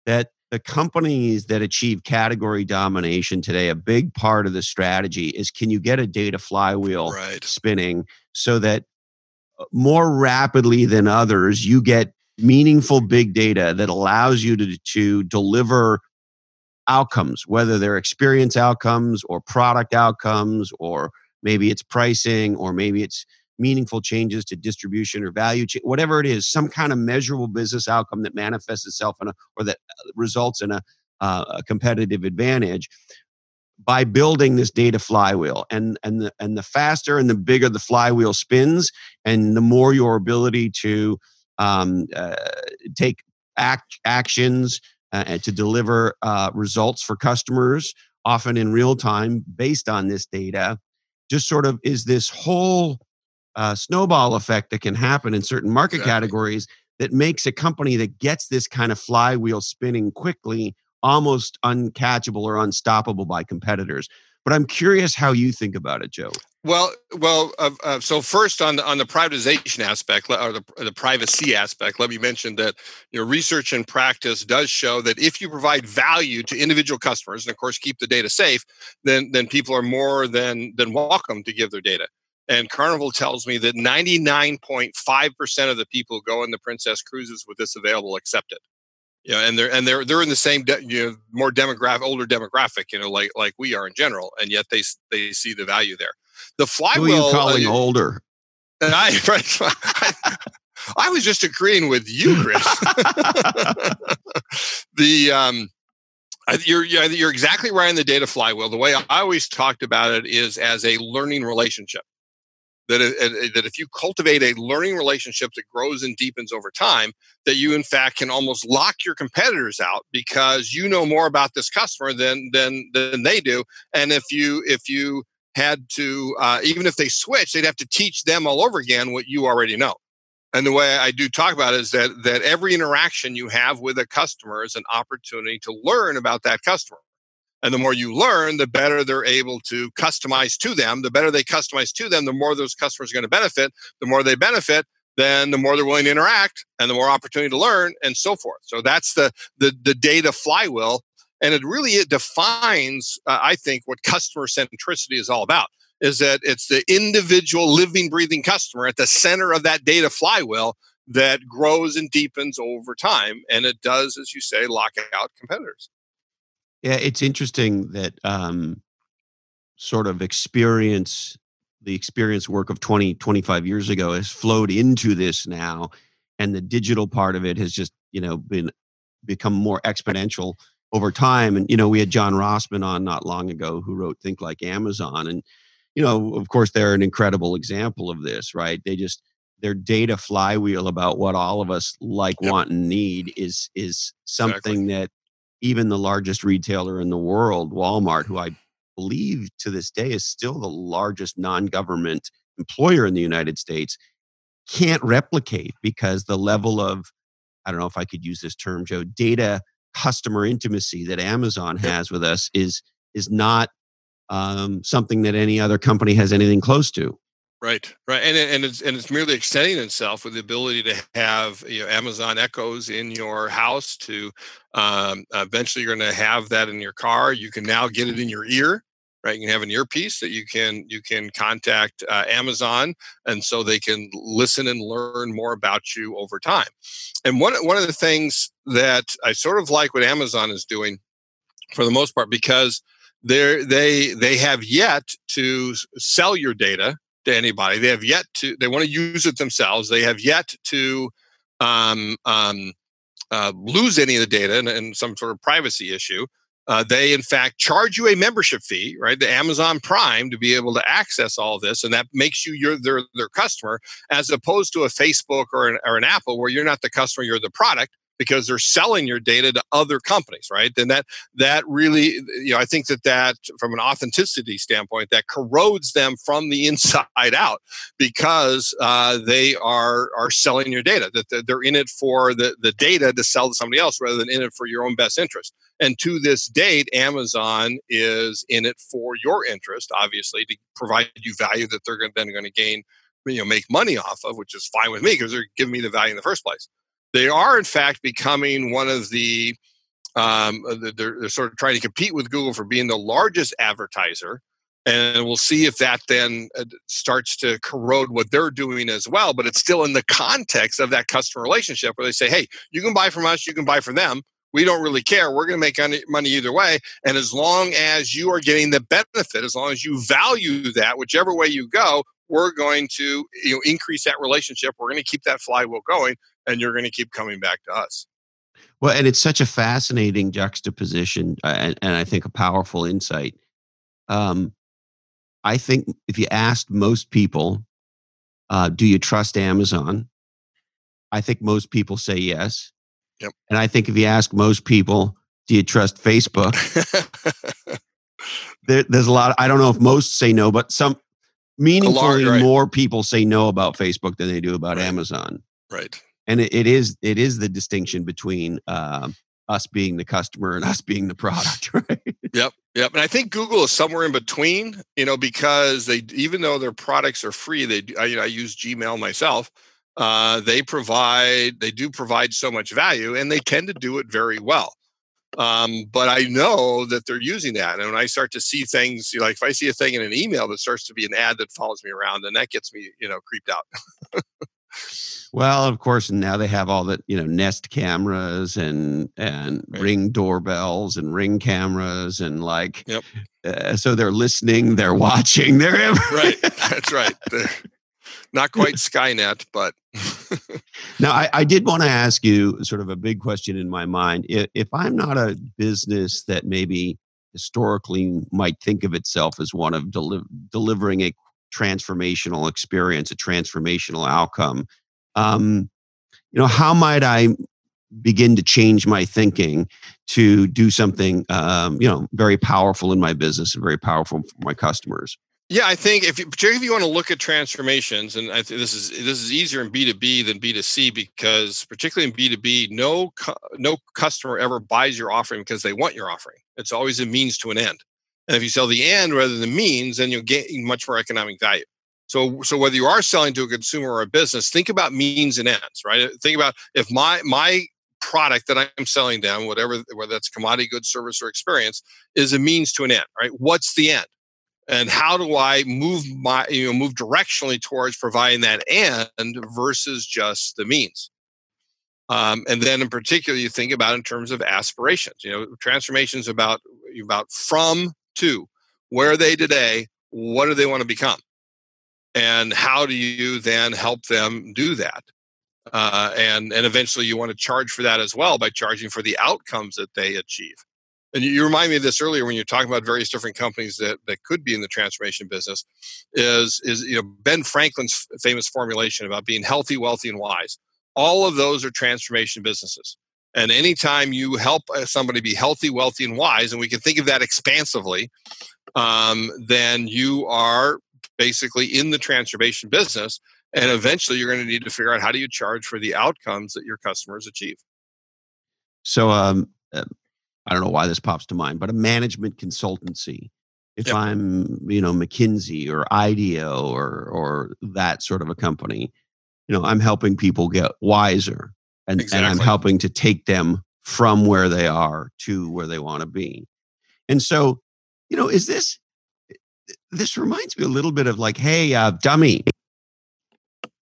that the companies that achieve category domination today, a big part of the strategy is can you get a data flywheel right. spinning so that uh, more rapidly than others, you get meaningful big data that allows you to, to deliver outcomes, whether they're experience outcomes or product outcomes, or maybe it's pricing, or maybe it's meaningful changes to distribution or value whatever it is, some kind of measurable business outcome that manifests itself in a, or that uh, results in a, uh, a competitive advantage by building this data flywheel. And and the and the faster and the bigger the flywheel spins and the more your ability to um, uh, take act, actions uh, to deliver uh, results for customers often in real time based on this data just sort of is this whole uh, snowball effect that can happen in certain market exactly. categories that makes a company that gets this kind of flywheel spinning quickly almost uncatchable or unstoppable by competitors. But I'm curious how you think about it, Joe. Well, well. Uh, uh, so first, on the on the privatization aspect or the, the privacy aspect, let me mention that you know research and practice does show that if you provide value to individual customers, and of course keep the data safe, then then people are more than than welcome to give their data. And Carnival tells me that 99.5% of the people who go on the Princess cruises with this available accept it. You know, and they're and they're they're in the same de- you know more demographic older demographic you know like like we are in general and yet they they see the value there. The flywheel. Who are you calling uh, older? And (laughs) I, I, (laughs) I was just agreeing with you, Chris. (laughs) the um, you're you're exactly right in the data flywheel. The way I always talked about it is as a learning relationship that, that if you cultivate a learning relationship that grows and deepens over time that you in fact can almost lock your competitors out because you know more about this customer than than than they do. And if you if you had to uh, even if they switch they'd have to teach them all over again what you already know. And the way i do talk about it is that that every interaction you have with a customer is an opportunity to learn about that customer and the more you learn, the better they're able to customize to them. The better they customize to them, the more those customers are going to benefit. The more they benefit, then the more they're willing to interact and the more opportunity to learn and so forth. So that's the the, the data flywheel. And it really it defines, uh, I think, what customer centricity is all about. Is that it's the individual living, breathing customer at the center of that data flywheel that grows and deepens over time. And it does, as you say, lock out competitors. Yeah, it's interesting that um, sort of experience the experience work of 20 25 years ago has flowed into this now and the digital part of it has just you know been become more exponential over time and you know we had john rossman on not long ago who wrote think like amazon and you know of course they're an incredible example of this right they just their data flywheel about what all of us like yep. want and need is is something exactly. that even the largest retailer in the world walmart who i believe to this day is still the largest non-government employer in the United States, can't replicate because the level of I don't know if I could use this term, Joe, data customer intimacy that Amazon has with us is is not um, something that any other company has anything close to. Right, right, and and it's and it's merely extending itself with the ability to have you know, Amazon Echoes in your house. To um, eventually, you're going to have that in your car. You can now get it in your ear right? You can have an earpiece that you can you can contact uh, Amazon, and so they can listen and learn more about you over time. And one one of the things that I sort of like what Amazon is doing, for the most part, because they they they have yet to sell your data to anybody. They have yet to they want to use it themselves. They have yet to um, um, uh, lose any of the data and some sort of privacy issue. Uh, they, in fact, charge you a membership fee, right? The Amazon Prime to be able to access all this, and that makes you your their their customer, as opposed to a Facebook or an, or an Apple, where you're not the customer, you're the product because they're selling your data to other companies right then that that really you know i think that that from an authenticity standpoint that corrodes them from the inside out because uh, they are are selling your data that they're in it for the the data to sell to somebody else rather than in it for your own best interest and to this date, Amazon is in it for your interest, obviously, to provide you value that they're then going to gain, you know, make money off of, which is fine with me because they're giving me the value in the first place. They are, in fact, becoming one of the, um, uh, they're, they're sort of trying to compete with Google for being the largest advertiser. And we'll see if that then uh, starts to corrode what they're doing as well. But it's still in the context of that customer relationship where they say, hey, you can buy from us, you can buy from them we don't really care. We're going to make money either way. And as long as you are getting the benefit, as long as you value that, whichever way you go, we're going to you know increase that relationship. We're going to keep that flywheel going, and you're going to keep coming back to us. Well, and it's such a fascinating juxtaposition, uh, and, and, I think a powerful insight. Um, I think if you asked most people, uh, "Do you trust Amazon?" I think most people say yes. Yep. And I think if you ask most people, do you trust Facebook? (laughs) there, there's a lot. Of, I don't know if most say no, but some meaningfully right. more people say no about Facebook than they do about right. Amazon. Right. And it, it is it is the distinction between uh, us being the customer and us being the product, (laughs) right? Yep, yep. And I think Google is somewhere in between, you know, because they even though their products are free, they I, you know, I use Gmail myself uh, they provide they do provide so much value and they tend to do it very well um, but i know that they're using that and when i start to see things you know, like if i see a thing in an email that starts to be an ad that follows me around and that gets me you know creeped out (laughs) well of course now they have all the you know nest cameras and and right. ring doorbells and ring cameras and like yep. Uh, so they're listening they're (laughs) watching they're right that's right they're, not (laughs) quite Skynet, but. (laughs) now, I, I did want to ask you sort of a big question in my mind. If, if I'm not a business that maybe historically might think of itself as one of deli- delivering a transformational experience, a transformational outcome, um, you know, how might I begin to change my thinking to do something, um, you know, very powerful in my business and very powerful for my customers? Yeah, I think if you, particularly if you want to look at transformations, and I think this is this is easier in B two B than B two C because particularly in B two B, no no customer ever buys your offering because they want your offering. It's always a means to an end. And if you sell the end rather than the means, then you'll gain much more economic value. So, so whether you are selling to a consumer or a business, think about means and ends, right? Think about if my my product that I'm selling them, whatever whether that's commodity, goods, service, or experience, is a means to an end, right? What's the end? And how do I move my you know move directionally towards providing that end versus just the means? Um, and then in particular, you think about in terms of aspirations. You know, transformations about about from to where are they today? What do they want to become? And how do you then help them do that? Uh, and and eventually, you want to charge for that as well by charging for the outcomes that they achieve. And you, you remind me of this earlier when you're talking about various different companies that, that could be in the transformation business. Is is you know Ben Franklin's famous formulation about being healthy, wealthy, and wise all of those are transformation businesses. And anytime you help uh, somebody be healthy, wealthy, and wise, and we can think of that expansively, um, then you are basically in the transformation business. And eventually you're going to need to figure out how do you charge for the outcomes that your customers achieve. So, um, uh, I don't know why this pops to mind, but a management consultancy. If yep. I'm, you know, McKinsey or IDEO or or that sort of a company, you know i'm helping people get wiser and, exactly. and i'm helping to take them from where they are to where they want to be. And so you know is this this reminds me a little bit of like hey uh, dummy.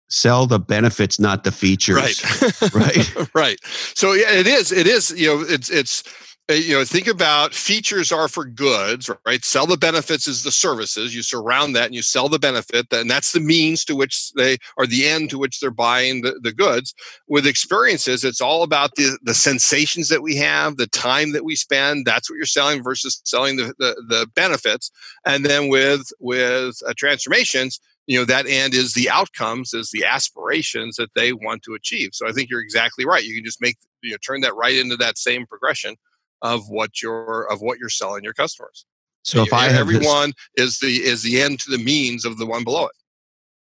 Sell the benefits not the features. Right. (laughs) Right? Right. So yeah it is it is you know it's it's you know think about features are for goods right? Sell the benefits is the services. You surround that and you sell the benefit and that's the means to which they are the end to which they're buying the, the goods. With experiences it's all about the the sensations that we have the time that we spend that's what you're selling versus selling the the, the benefits. And then with with uh, transformations you know that end is the outcomes is the aspirations that they want to achieve. So i think you're exactly right. You can just make you know turn that right into that same progression of what you're of what you're selling your customers. So if I have everyone is the is the end to the means of the one below it.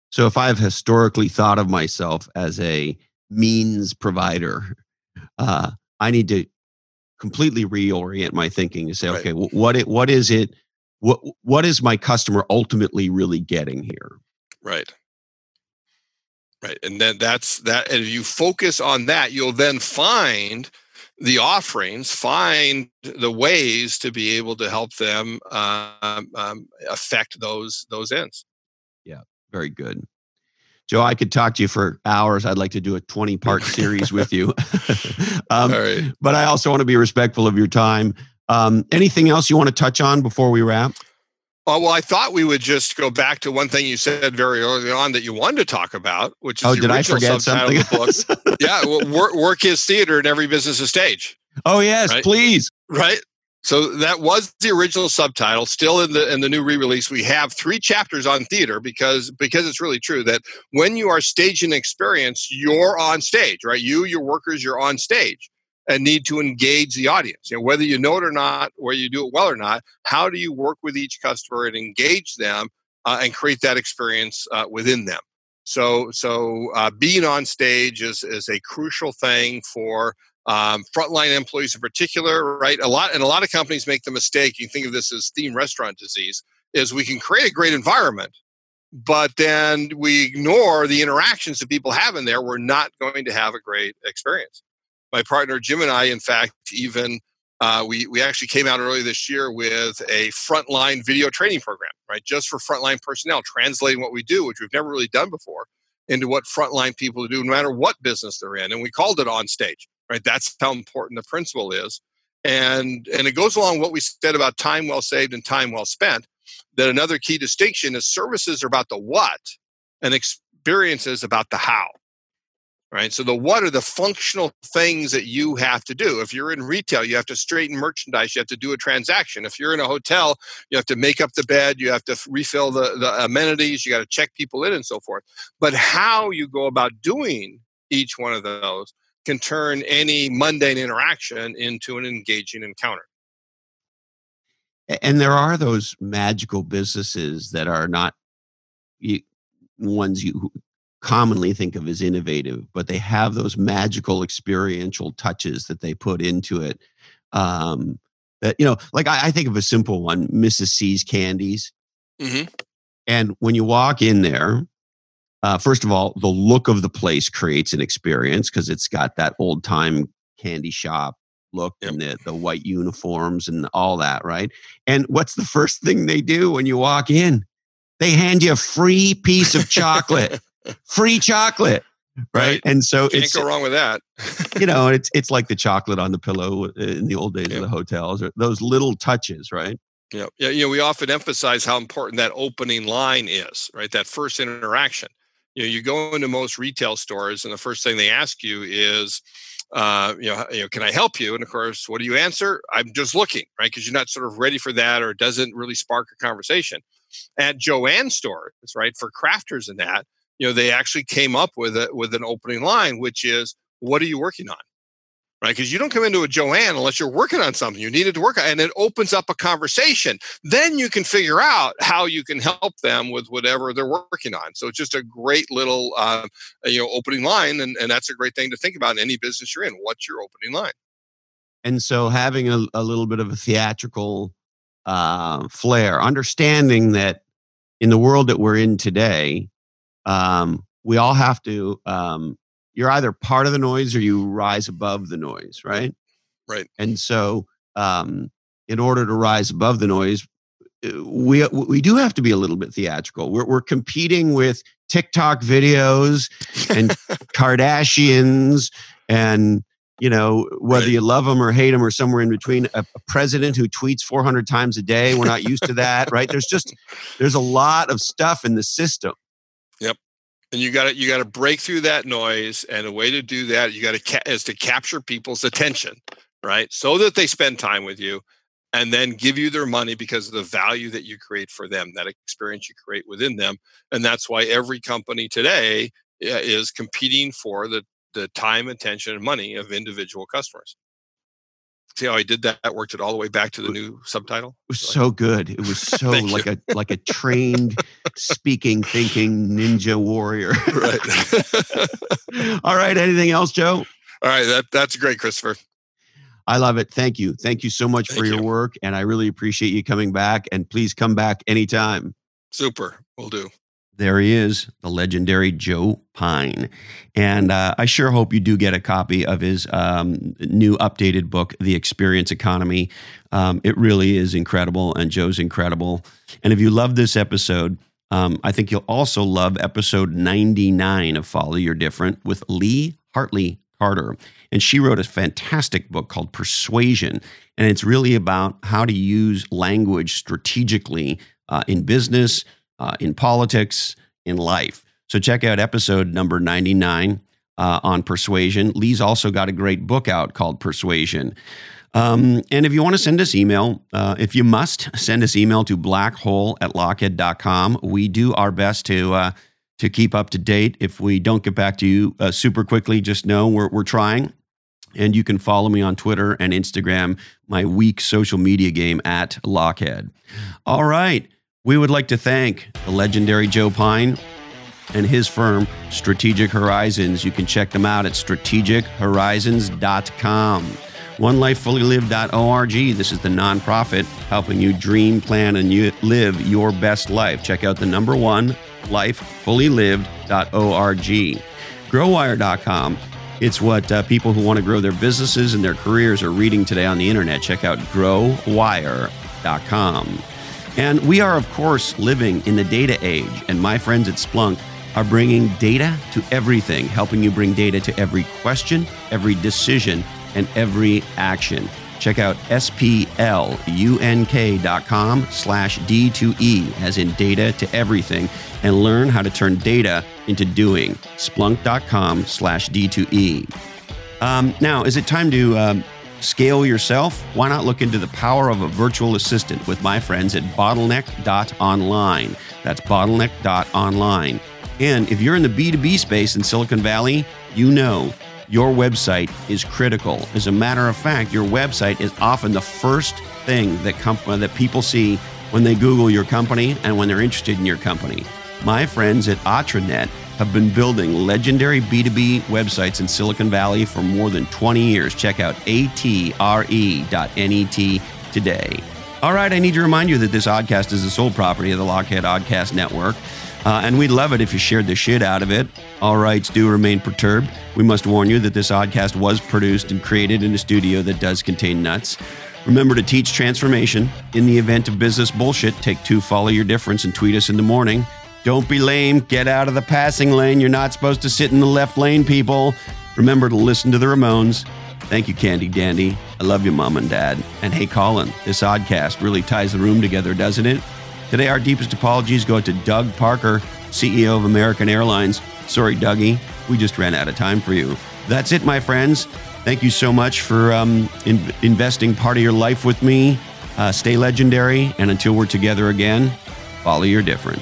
So if I've historically thought of myself as a means provider, uh, I need to completely reorient my thinking and say, right. okay, what it, what is it? What what is my customer ultimately really getting here? Right. Right, and then that's that. And if you focus on that, you'll then find the offerings, find the ways to be able to help them um, um, affect those those ends. Yeah, very good. Joe, I could talk to you for hours. I'd like to do a 20 part series with you. (laughs) (laughs) um, But I also want to be respectful of your time. Um, anything else you want to touch on before we wrap? Uh, well, I thought we would just go back to one thing you said very early on that you wanted to talk about, which is oh, the did I forget something? Of the book. (laughs) yeah, well, work, work is theater, and every business is stage. Oh yes, right? please. Right. So that was the original subtitle. Still in the in the new re-release, we have three chapters on theater because because it's really true that when you are staging an experience, you're on stage, right? You, your workers, you're on stage and need to engage the audience. You know, whether you know it or not, whether you do it well or not, how do you work with each customer and engage them uh, and create that experience uh, within them? So, so uh, being on stage is is a crucial thing for um, frontline employees in particular. Right, a lot and a lot of companies make the mistake. You think of this as theme restaurant disease. Is we can create a great environment, but then we ignore the interactions that people have in there. We're not going to have a great experience my partner Jim and I, in fact, even uh, we we actually came out early this year with a frontline video training program, right, just for frontline personnel, translating what we do, which we've never really done before, into what frontline people do, no matter what business they're in, and we called it on stage, right? That's how important the principle is, and and it goes along what we said about time well saved and time well spent. That another key distinction is services are about the what, and experiences about the how right? So the what are the functional things that you have to do? If you're in retail, you have to straighten merchandise, you have to do a transaction. If you're in a hotel, you have to make up the bed, you have to refill the, the amenities, you got to check people in and so forth. But how you go about doing each one of those can turn any mundane interaction into an engaging encounter. And there are those magical businesses that are not ones you commonly think of as innovative, but they have those magical experiential touches that they put into it. Um, that you know, like I, I think of a simple one, Mrs. See's Candies. Mm-hmm. And when you walk in there, uh, first of all, the look of the place creates an experience because it's got that old time candy shop look yep. and the, the white uniforms and all that, right? And what's the first thing they do when you walk in? They hand you a free piece of chocolate, (laughs) free chocolate. Right? right. And so Can't it's go wrong with that. (laughs) you know, it's it's like the chocolate on the pillow in the old days yep. of the hotels or those little touches, right? Yeah. Yeah. You know, we often emphasize how important that opening line is, right? That first interaction. You know, you go into most retail stores and the first thing they ask you is, uh, you know, you know, can I help you? And of course, what do you answer? I'm just looking, right? Because you're not sort of ready for that, or it doesn't really spark a conversation. At Jo-Ann stores, right, for crafters and that, you know, they actually came up with it with an opening line, which is, "What are you working on?" right? Because you don't come into a Jo-Ann unless you're working on something you needed to work on, and it opens up a conversation. Then you can figure out how you can help them with whatever they're working on. So it's just a great little, uh, you know, opening line, and, and that's a great thing to think about in any business you're in. What's your opening line? And so having a, a little bit of a theatrical uh, flair, understanding that in the world that we're in today, um, we all have to um, you're either part of the noise or you rise above the noise, right? Right. And so, um, in order to rise above the noise, uh, we we do have to be a little bit theatrical. We're we're competing with TikTok videos and (laughs) Kardashians and you know whether right. you love them or hate them or somewhere in between a, a, president who tweets 400 times a day we're not used to that right there's just there's a lot of stuff in the system yep. And you got to you got to break through that noise and a way to do that you got to ca- is to capture people's attention right? So that they spend time with you and then give you their money because of the value that you create for them that experience you create within them and that's why every company today eh, is competing for the the time attention and money of individual customers See how I did that? That worked it all the way back to the new subtitle. It was so good. It was (laughs) so like you. a like a (laughs) trained speaking, thinking ninja warrior. (laughs) right. all right. Anything else, Joe? All right. That that's great, Christopher. I love it. Thank you. Thank you so much Thank for your you. work. And I really appreciate you coming back. And please come back anytime. Super. We'll do there he is, the legendary Joe Pine. And uh, I sure hope you do get a copy of his um, new updated book, The Experience Economy. Um, it really is incredible, and Joe's incredible. And if you love this episode, um, I think you'll also love episode 99 of Follow Your Different with Lee Hartley Carter. And she wrote a fantastic book called Persuasion. And it's really about how to use language strategically uh, in business uh, in politics, in life. So check out episode number 99 uh, on persuasion. Lee's also got a great book out called Persuasion. Um, and if you want to send us email, uh, if you must, send us email to blackhole at lochhead.com. We do our best to uh, to keep up to date. If we don't get back to you uh, super quickly, just know we're, we're trying. And you can follow me on Twitter and Instagram, my weak social media game at Lochhead. All right. We would like to thank the legendary Joe Pine and his firm, Strategic Horizons. You can check them out at strategichorizons.com. OneLifeFullyLived.org. This is the nonprofit helping you dream, plan, and you live your best life. Check out the number one, lifefullylived.org. GrowWire.com. It's what uh, people who want to grow their businesses and their careers are reading today on the internet. Check out growwire.com. And we are, of course, living in the data age, and my friends at Splunk are bringing data to everything, helping you bring data to every question, every decision, and every action. Check out splunk.com slash D2E, as in data to everything, and learn how to turn data into doing. Splunk.com slash D2E. Um, now, is it time to um, Scale yourself? Why not look into the power of a virtual assistant with my friends at bottleneck.online? That's bottleneck.online. And if you're in the B2B space in Silicon Valley, you know your website is critical. As a matter of fact, your website is often the first thing that, comp- uh, that people see when they Google your company and when they're interested in your company. My friends at Atranet have been building legendary B2B websites in Silicon Valley for more than 20 years. Check out atre.net today. All right, I need to remind you that this oddcast is the sole property of the Lochhead Oddcast Network. Uh, and we'd love it if you shared the shit out of it. All rights do remain perturbed. We must warn you that this oddcast was produced and created in a studio that does contain nuts. Remember to teach transformation. In the event of business bullshit, take two, follow your difference, and tweet us in the morning. Don't be lame. Get out of the passing lane. You're not supposed to sit in the left lane, people. Remember to listen to the Ramones. Thank you, Candy Dandy. I love you, Mom and Dad. And hey, Colin, this oddcast really ties the room together, doesn't it? Today, our deepest apologies go to Doug Parker, CEO of American Airlines. Sorry, Dougie, we just ran out of time for you. That's it, my friends. Thank you so much for um, in- investing part of your life with me. Uh, stay legendary, and until we're together again, follow your different.